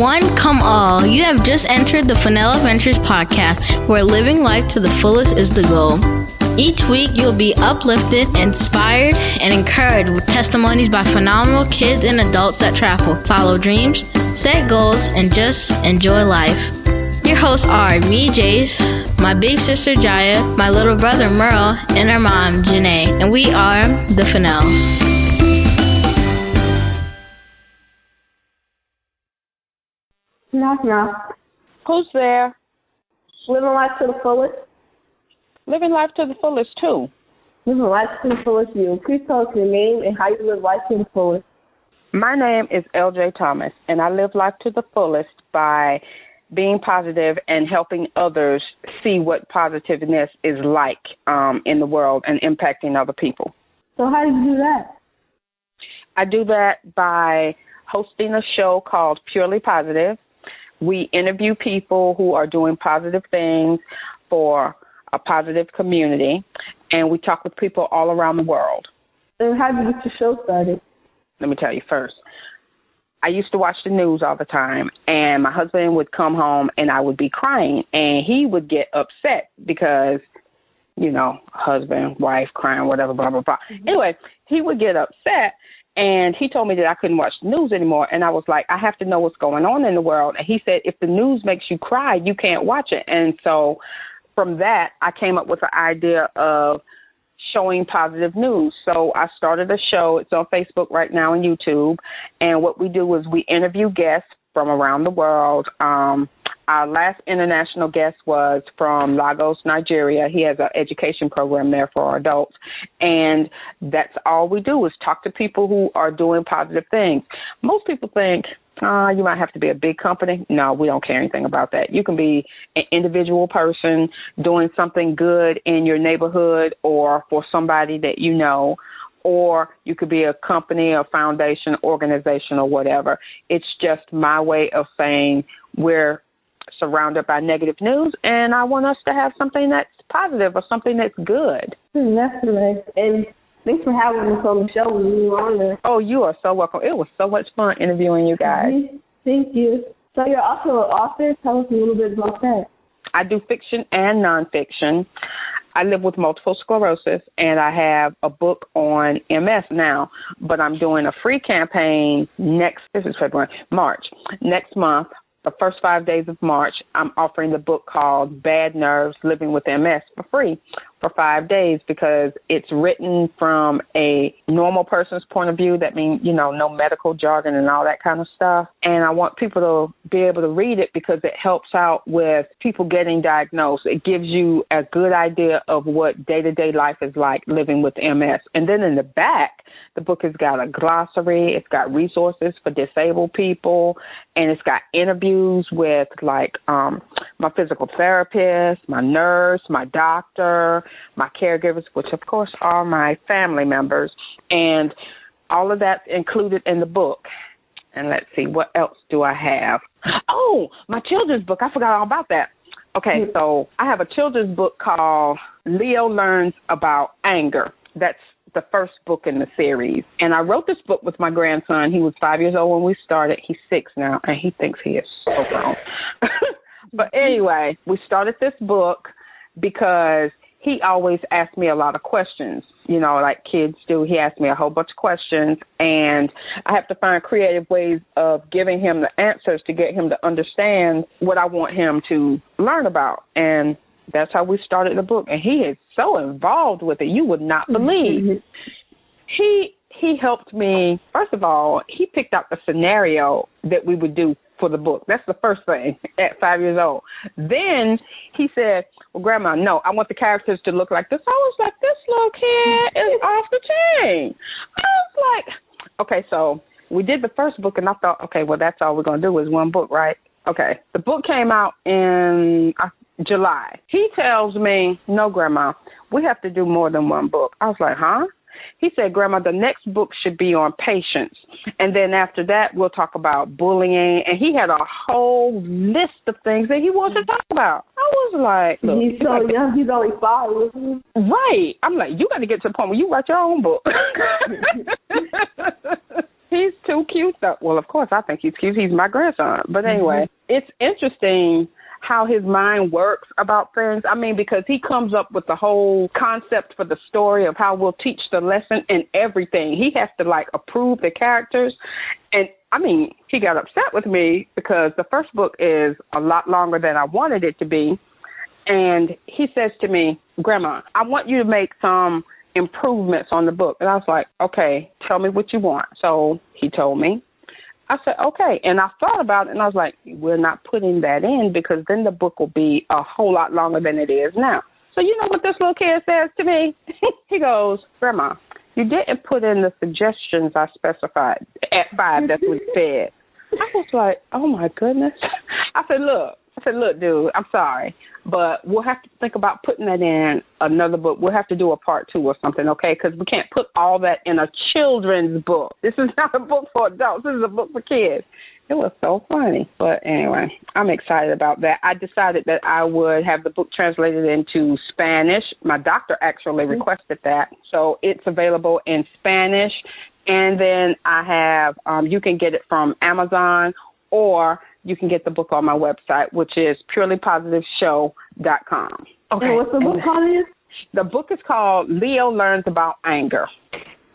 one, come all. You have just entered the Fennell Ventures podcast, where living life to the fullest is the goal. Each week, you'll be uplifted, inspired, and encouraged with testimonies by phenomenal kids and adults that travel, follow dreams, set goals, and just enjoy life. Your hosts are me, Jace, my big sister Jaya, my little brother Merle, and our mom, Janae, and we are the Fennells. Knock knock. Who's there? Living life to the fullest. Living life to the fullest too. Living life to the fullest you. Please tell us your name and how you live life to the fullest. My name is LJ Thomas and I live life to the fullest by being positive and helping others see what positiveness is like um, in the world and impacting other people. So how do you do that? I do that by hosting a show called Purely Positive we interview people who are doing positive things for a positive community, and we talk with people all around the world. And how did you get your show started? Let me tell you first. I used to watch the news all the time, and my husband would come home and I would be crying, and he would get upset because, you know, husband, wife crying, whatever, blah, blah, blah. Mm-hmm. Anyway, he would get upset and he told me that I couldn't watch the news anymore and I was like I have to know what's going on in the world and he said if the news makes you cry you can't watch it and so from that I came up with the idea of showing positive news. So I started a show. It's on Facebook right now and YouTube. And what we do is we interview guests from around the world. Um, our last international guest was from Lagos, Nigeria. He has an education program there for adults. And that's all we do is talk to people who are doing positive things. Most people think, uh, you might have to be a big company. No, we don't care anything about that. You can be an individual person doing something good in your neighborhood or for somebody that you know, or you could be a company, a foundation, organization, or whatever. It's just my way of saying we're surrounded by negative news, and I want us to have something that's positive or something that's good. Hmm, that's nice. And thanks for having us on the show. We honor. Oh, you are so welcome. It was so much fun interviewing you guys. Thank you. So you're also an author. Tell us a little bit about that. I do fiction and nonfiction. I live with multiple sclerosis and I have a book on MS now, but I'm doing a free campaign next, this is February, March, next month the first five days of March, I'm offering the book called Bad Nerves Living with MS for free for five days because it's written from a normal person's point of view. That means, you know, no medical jargon and all that kind of stuff. And I want people to be able to read it because it helps out with people getting diagnosed. It gives you a good idea of what day to day life is like living with MS. And then in the back, the book has got a glossary, it's got resources for disabled people, and it's got interviews with like um my physical therapist, my nurse, my doctor, my caregivers, which of course are my family members, and all of that included in the book. And let's see, what else do I have? Oh, my children's book. I forgot all about that. Okay, mm-hmm. so I have a children's book called Leo Learns About Anger. That's the first book in the series. And I wrote this book with my grandson. He was five years old when we started. He's six now, and he thinks he is so grown. but mm-hmm. anyway, we started this book because he always asked me a lot of questions, you know, like kids do. He asked me a whole bunch of questions, and I have to find creative ways of giving him the answers to get him to understand what I want him to learn about. And that's how we started the book. And he is so involved with it, you would not believe. Mm-hmm. He he helped me. First of all, he picked out the scenario that we would do for the book. That's the first thing at five years old. Then he said, Well, Grandma, no, I want the characters to look like this. I was like, This little kid is off the chain. I was like, Okay, so we did the first book, and I thought, Okay, well, that's all we're going to do is one book, right? Okay. The book came out in uh, July. He tells me, No, Grandma, we have to do more than one book. I was like, Huh? He said, Grandma, the next book should be on patience. And then after that, we'll talk about bullying. And he had a whole list of things that he wants to talk about. I was like, Look, He's so like, young. He's only five. Right. I'm like, you got to get to the point where you write your own book. He's too cute though. Well, of course I think he's cute. He's my grandson. But anyway, mm-hmm. it's interesting how his mind works about things. I mean, because he comes up with the whole concept for the story of how we'll teach the lesson and everything. He has to like approve the characters. And I mean, he got upset with me because the first book is a lot longer than I wanted it to be. And he says to me, Grandma, I want you to make some improvements on the book. And I was like, okay, tell me what you want. So he told me. I said, okay. And I thought about it and I was like, we're not putting that in because then the book will be a whole lot longer than it is now. So you know what this little kid says to me? he goes, Grandma, you didn't put in the suggestions I specified at five. That's what he said. I was like, oh my goodness. I said, look, I said, look, dude, I'm sorry, but we'll have to think about putting that in another book. We'll have to do a part two or something, okay? Because we can't put all that in a children's book. This is not a book for adults. This is a book for kids. It was so funny. But anyway, I'm excited about that. I decided that I would have the book translated into Spanish. My doctor actually mm-hmm. requested that. So it's available in Spanish. And then I have, um, you can get it from Amazon or you can get the book on my website, which is purelypositiveshow.com. Okay. And what's the book called? The book is called Leo Learns About Anger.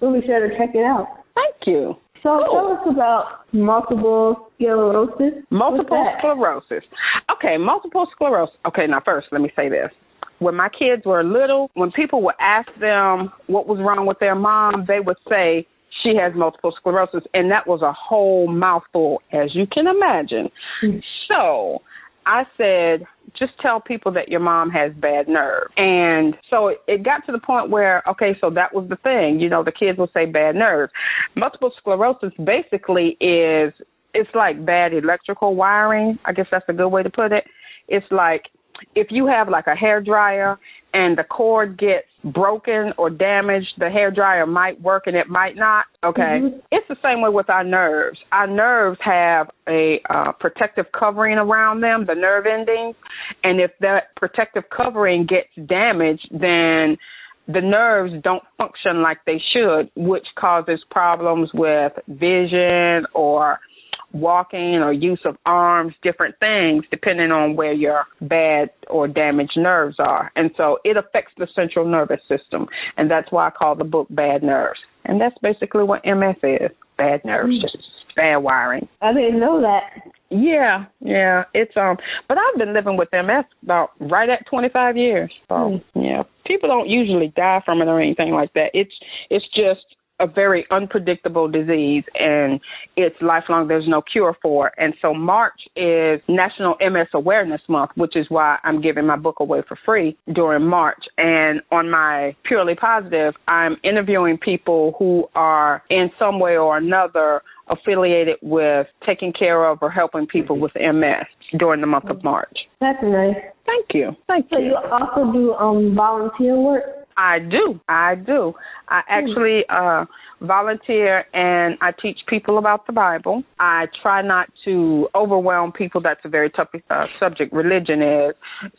We'll be sure to check it out. Thank you. So cool. tell us about multiple sclerosis. Multiple sclerosis. Okay, multiple sclerosis. Okay, now first let me say this. When my kids were little, when people would ask them what was wrong with their mom, they would say she has multiple sclerosis, and that was a whole mouthful, as you can imagine. Mm-hmm. So I said, just tell people that your mom has bad nerves. And so it got to the point where, okay, so that was the thing. You know, the kids will say bad nerves. Multiple sclerosis basically is it's like bad electrical wiring. I guess that's a good way to put it. It's like if you have like a hair dryer and the cord gets broken or damaged, the hair dryer might work and it might not. Okay, mm-hmm. it's the same way with our nerves. Our nerves have a uh, protective covering around them, the nerve endings, and if that protective covering gets damaged, then the nerves don't function like they should, which causes problems with vision or walking or use of arms, different things, depending on where your bad or damaged nerves are. And so it affects the central nervous system. And that's why I call the book Bad Nerves. And that's basically what MS is bad nerves, mm. just bad wiring. I didn't know that. Yeah, yeah. It's um but I've been living with MS about right at twenty five years. So mm. yeah. People don't usually die from it or anything like that. It's it's just a very unpredictable disease and it's lifelong. There's no cure for it. And so March is National MS Awareness Month, which is why I'm giving my book away for free during March. And on my Purely Positive, I'm interviewing people who are in some way or another affiliated with taking care of or helping people with MS during the month of March. That's nice. Thank you. Thank so you. So you also do um volunteer work? I do. I do. I hmm. actually uh volunteer and I teach people about the Bible. I try not to overwhelm people. That's a very tough uh, subject religion is.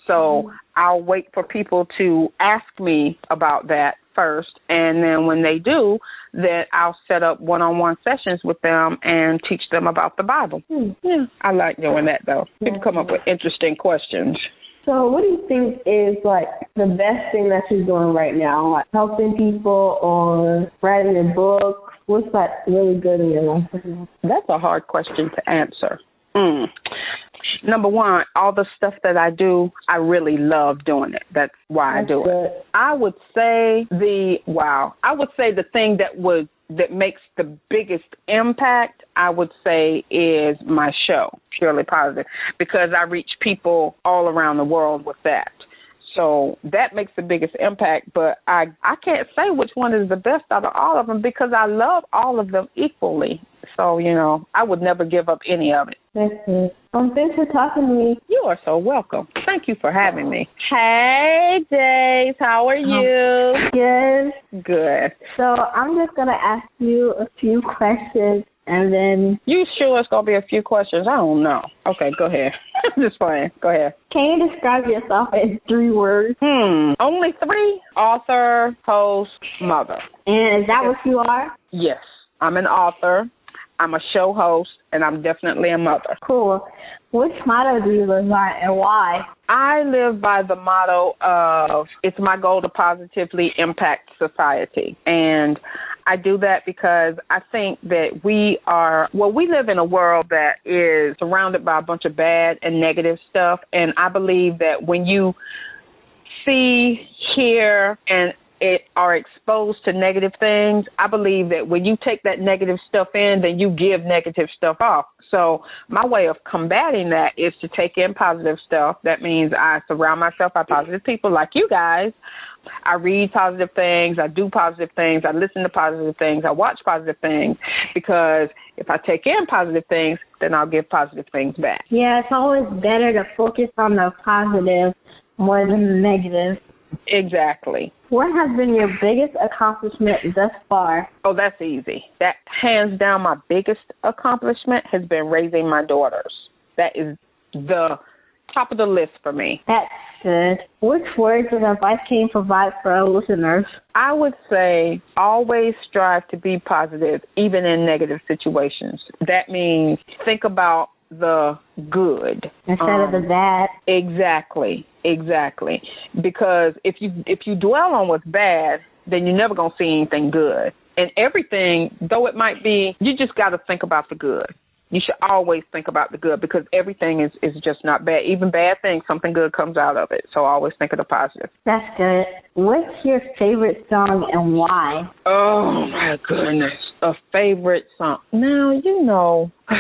So mm-hmm. I'll wait for people to ask me about that first and then when they do, then I'll set up one-on-one sessions with them and teach them about the Bible. Mm. Yeah, I like doing that though. People come up with interesting questions. So, what do you think is like the best thing that you're doing right now? Like helping people or writing a book? What's like really good in your life? That's a hard question to answer. Mm. Number one, all the stuff that I do, I really love doing it. That's why That's I do good. it. I would say the wow. I would say the thing that would that makes the biggest impact, I would say, is my show, Purely Positive, because I reach people all around the world with that. So that makes the biggest impact, but I I can't say which one is the best out of all of them because I love all of them equally. So, you know, I would never give up any of it. That's it. Um, thanks for talking to me. You are so welcome. Thank you for having me. Hey, Days. How are you? Good. Good. So I'm just going to ask you a few questions and then. You sure it's going to be a few questions? I don't know. Okay, go ahead. just playing. Go ahead. Can you describe yourself in three words? Hmm. Only three? Author, host, mother. And is that what you are? Yes. I'm an author. I'm a show host, and I'm definitely a mother. Cool. Which motto do you live by and why? I live by the motto of it's my goal to positively impact society. And I do that because I think that we are, well, we live in a world that is surrounded by a bunch of bad and negative stuff. And I believe that when you see, hear, and it are exposed to negative things, I believe that when you take that negative stuff in, then you give negative stuff off. So my way of combating that is to take in positive stuff. That means I surround myself by positive people like you guys. I read positive things, I do positive things, I listen to positive things, I watch positive things because if I take in positive things, then I'll give positive things back. Yeah, it's always better to focus on the positive more than the negative. Exactly. What has been your biggest accomplishment thus far? Oh, that's easy. That hands down my biggest accomplishment has been raising my daughters. That is the top of the list for me. That's good. Which words of advice can you provide for our listeners? I would say always strive to be positive, even in negative situations. That means think about the good instead um, of the um, bad. Exactly, exactly. Because if you if you dwell on what's bad, then you're never gonna see anything good. And everything, though it might be, you just got to think about the good. You should always think about the good because everything is is just not bad. Even bad things, something good comes out of it. So always think of the positive. That's good. What's your favorite song and why? Oh my goodness, a favorite song. Now you know.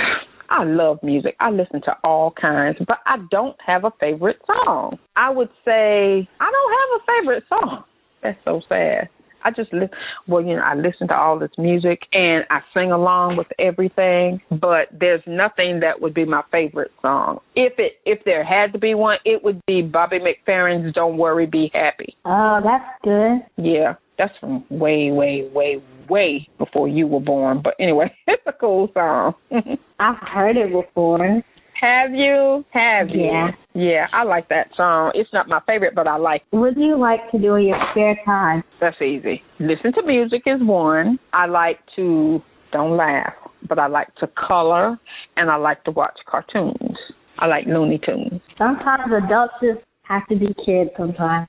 I love music. I listen to all kinds, but I don't have a favorite song. I would say I don't have a favorite song. That's so sad. I just listen. Well, you know, I listen to all this music and I sing along with everything, but there's nothing that would be my favorite song. If it if there had to be one, it would be Bobby McFerrin's "Don't Worry, Be Happy." Oh, that's good. Yeah, that's from way, way, way, way before you were born. But anyway, it's a cool song. I've heard it before. Have you? Have you? Yeah. Yeah, I like that song. It's not my favorite, but I like it. What do you like to do in your spare time? That's easy. Listen to music is one. I like to, don't laugh, but I like to color and I like to watch cartoons. I like Looney Tunes. Sometimes adults just have to be kids sometimes.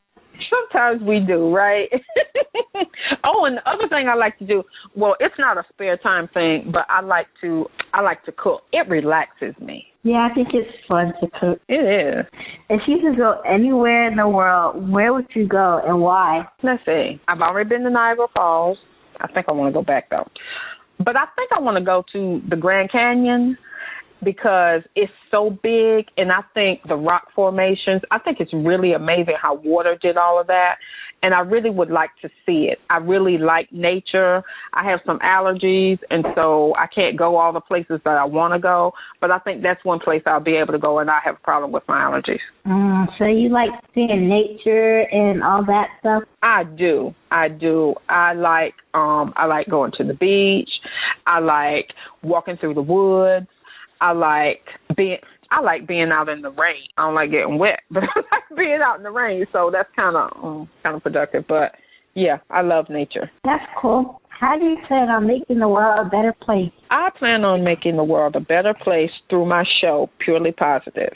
Sometimes we do, right? oh, and the other thing I like to do, well, it's not a spare time thing, but I like to I like to cook. It relaxes me. Yeah, I think it's fun to cook. It is. If you could go anywhere in the world, where would you go and why? Let's see. I've already been to Niagara Falls. I think I want to go back though. But I think I want to go to the Grand Canyon because it's so big and I think the rock formations, I think it's really amazing how water did all of that. And I really would like to see it. I really like nature. I have some allergies and so I can't go all the places that I want to go, but I think that's one place I'll be able to go and I have a problem with my allergies. Mm, so you like seeing nature and all that stuff? I do. I do. I like um I like going to the beach. I like walking through the woods. I like being I like being out in the rain. I don't like getting wet, but I like being out in the rain. So that's kind of um, kind of productive. But yeah, I love nature. That's cool. How do you plan on making the world a better place? I plan on making the world a better place through my show, Purely Positive.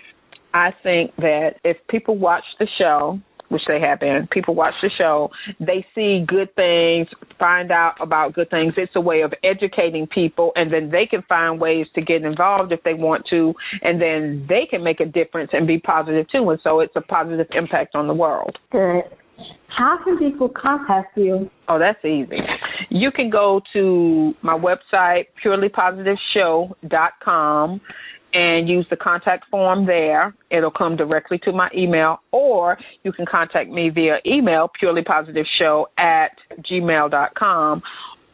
I think that if people watch the show, which they have been. People watch the show, they see good things, find out about good things. It's a way of educating people, and then they can find ways to get involved if they want to, and then they can make a difference and be positive too. And so it's a positive impact on the world. Good. How can people contact you? Oh, that's easy. You can go to my website, purelypositiveshow.com and use the contact form there. It'll come directly to my email, or you can contact me via email, purelypositiveshow at gmail.com,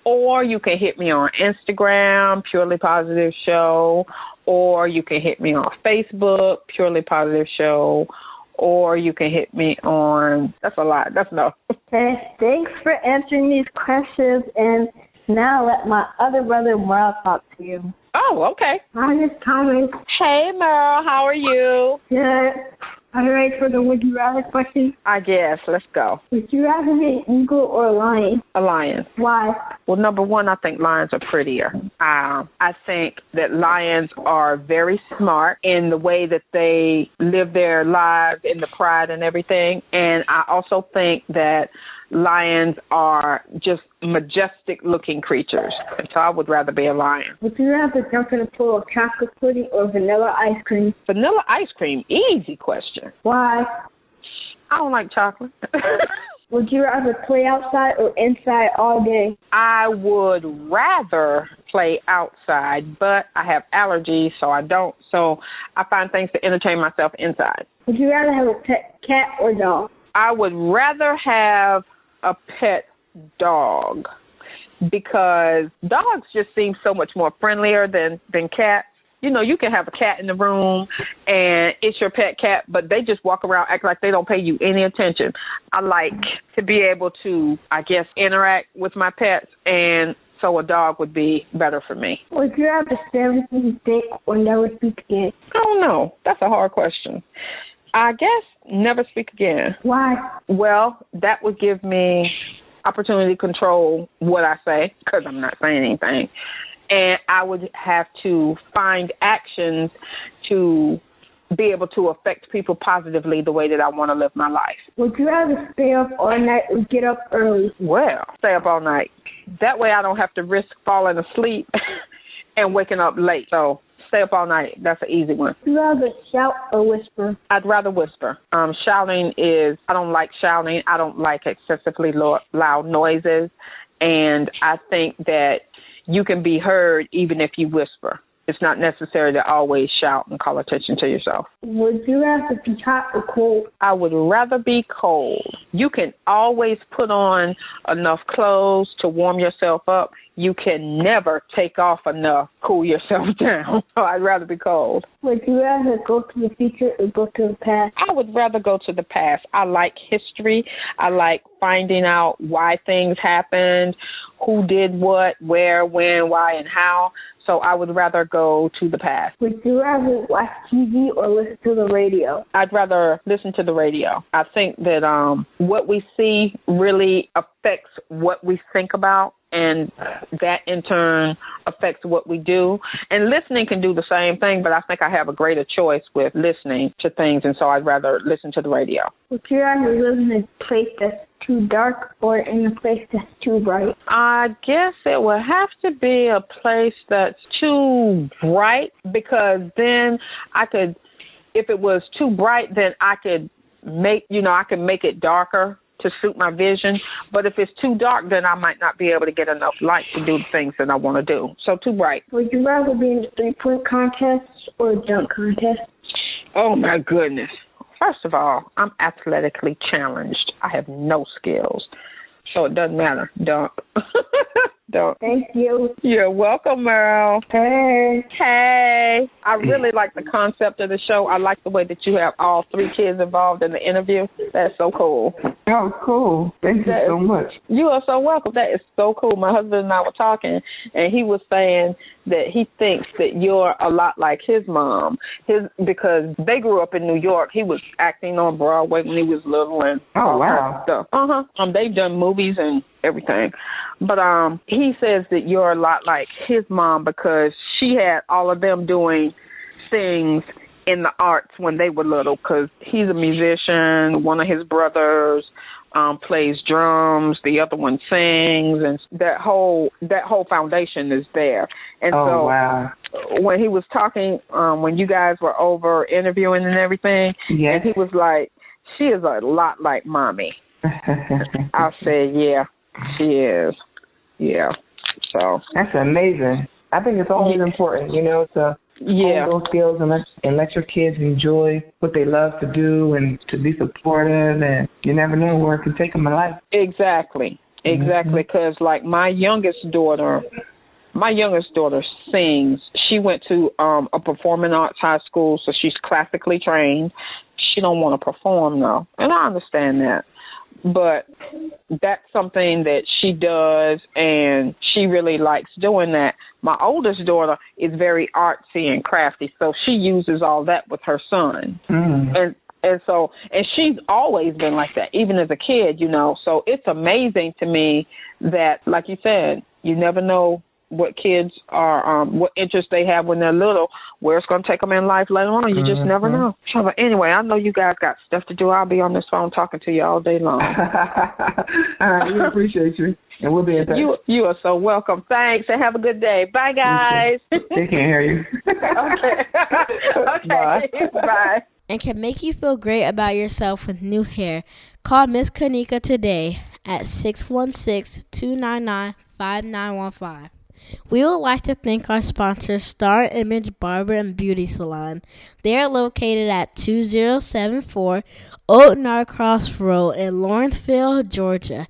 or you can hit me on Instagram, Purely Positive Show, or you can hit me on Facebook, Purely Positive Show, or you can hit me on, that's a lot, that's no. Okay, thanks for answering these questions, and now let my other brother Merle talk to you. Oh, okay. Hi, Miss Thomas. Hey, Merle. How are you? Good. Are you ready for the would you rather question? I guess. Let's go. Would you rather be an eagle or a lion? A lion. Why? Well, number one, I think lions are prettier. Um, I think that lions are very smart in the way that they live their lives, in the pride and everything. And I also think that lions are just majestic looking creatures. So I would rather be a lion. Would you rather jump in a pool of chocolate pudding or vanilla ice cream? Vanilla ice cream, easy question. Why? I don't like chocolate. Would you rather play outside or inside all day? I would rather play outside, but I have allergies, so I don't. So I find things to entertain myself inside. Would you rather have a pet cat or dog? I would rather have a pet dog because dogs just seem so much more friendlier than than cats. You know, you can have a cat in the room and it's your pet cat, but they just walk around act like they don't pay you any attention. I like to be able to, I guess, interact with my pets and so a dog would be better for me. Would you rather stay everything think or never speak again? I don't know. That's a hard question. I guess never speak again. Why? Well, that would give me opportunity to control what I say because I'm not saying anything. And I would have to find actions to be able to affect people positively the way that I want to live my life. Would you rather stay up all night or get up early? Well, stay up all night. That way I don't have to risk falling asleep and waking up late. So stay up all night. That's an easy one. You rather shout or whisper? I'd rather whisper. Um, shouting is I don't like shouting. I don't like excessively lo- loud noises, and I think that you can be heard even if you whisper. It's not necessary to always shout and call attention to yourself. Would you rather be hot or cold? I would rather be cold. You can always put on enough clothes to warm yourself up. You can never take off enough, cool yourself down. So I'd rather be cold. Would you rather go to the future or go to the past? I would rather go to the past. I like history. I like finding out why things happened, who did what, where, when, why, and how. So I would rather go to the past. Would you rather watch TV or listen to the radio? I'd rather listen to the radio. I think that um what we see really affects what we think about and that in turn affects what we do. And listening can do the same thing, but I think I have a greater choice with listening to things and so I'd rather listen to the radio. Would you rather live in a place that's too dark or in a place that's too bright? I guess it would have to be a place that's too bright because then I could if it was too bright then I could make you know, I could make it darker to suit my vision. But if it's too dark then I might not be able to get enough light to do the things that I want to do. So too bright. Would you rather be in a three point contest or a dunk contest? Oh my goodness. First of all, I'm athletically challenged. I have no skills. So it doesn't matter. Dunk. Dunk. Thank you. You're welcome, Merle. Hey. Hey. I really like the concept of the show. I like the way that you have all three kids involved in the interview. That's so cool. Oh, cool. Thank you That so is- much. You are so welcome. That is so cool. My husband and I were talking, and he was saying that he thinks that you're a lot like his mom. His because they grew up in New York. He was acting on Broadway when he was little, and Oh, wow. stuff. Uh huh. Um, they've done movies and everything, but um, he says that you're a lot like his mom because she had all of them doing things in the arts when they were little. Because he's a musician. One of his brothers um plays drums. The other one sings, and that whole that whole foundation is there. And Oh, so wow. when he was talking, um, when you guys were over interviewing and everything, Yes. and he was like, "She is a lot like mommy." I said, "Yeah, she is." Yeah. So That's amazing. I think it's always important, you know, to yeah, hone those skills and let and let your kids enjoy what they love to do and to be supportive and you never know where it can take them in life. exactly, exactly. Because like my youngest daughter, my youngest daughter sings. She went to um a performing arts high school, so she's classically trained. She don't want to perform though, and I understand that. But that's something that she does, and she really likes doing that. My oldest daughter is very artsy and crafty, so she uses all that with her son. Mm. and And so, and she's always been like that, even as a kid, you know. So it's amazing to me that, like you said, you never know what kids are, um, what interests they have when they're little, where it's going to take them in life later on. You just mm-hmm. never know. So, but anyway, I know you guys got stuff to do. I'll be on this phone talking to you all day long. all right, we appreciate you. And we'll be in touch. You, you are so welcome. Thanks, and have a good day. Bye, guys. they can't hear you. okay. okay. Bye. Bye. And can make you feel great about yourself with new hair. Call Miss Kanika today at 616 299 5915. We would like to thank our sponsor, Star Image Barber and Beauty Salon. They are located at 2074 Old Norcross Road in Lawrenceville, Georgia.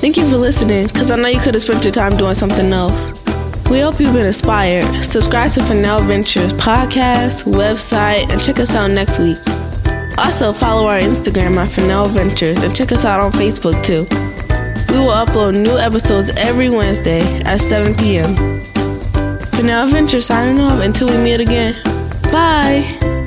Thank you for listening, because I know you could have spent your time doing something else. We hope you've been inspired. Subscribe to Fennell Ventures podcast, website, and check us out next week. Also, follow our Instagram at Fennell Ventures and check us out on Facebook too. We will upload new episodes every Wednesday at 7 p.m. Fennell Ventures signing off until we meet again. Bye!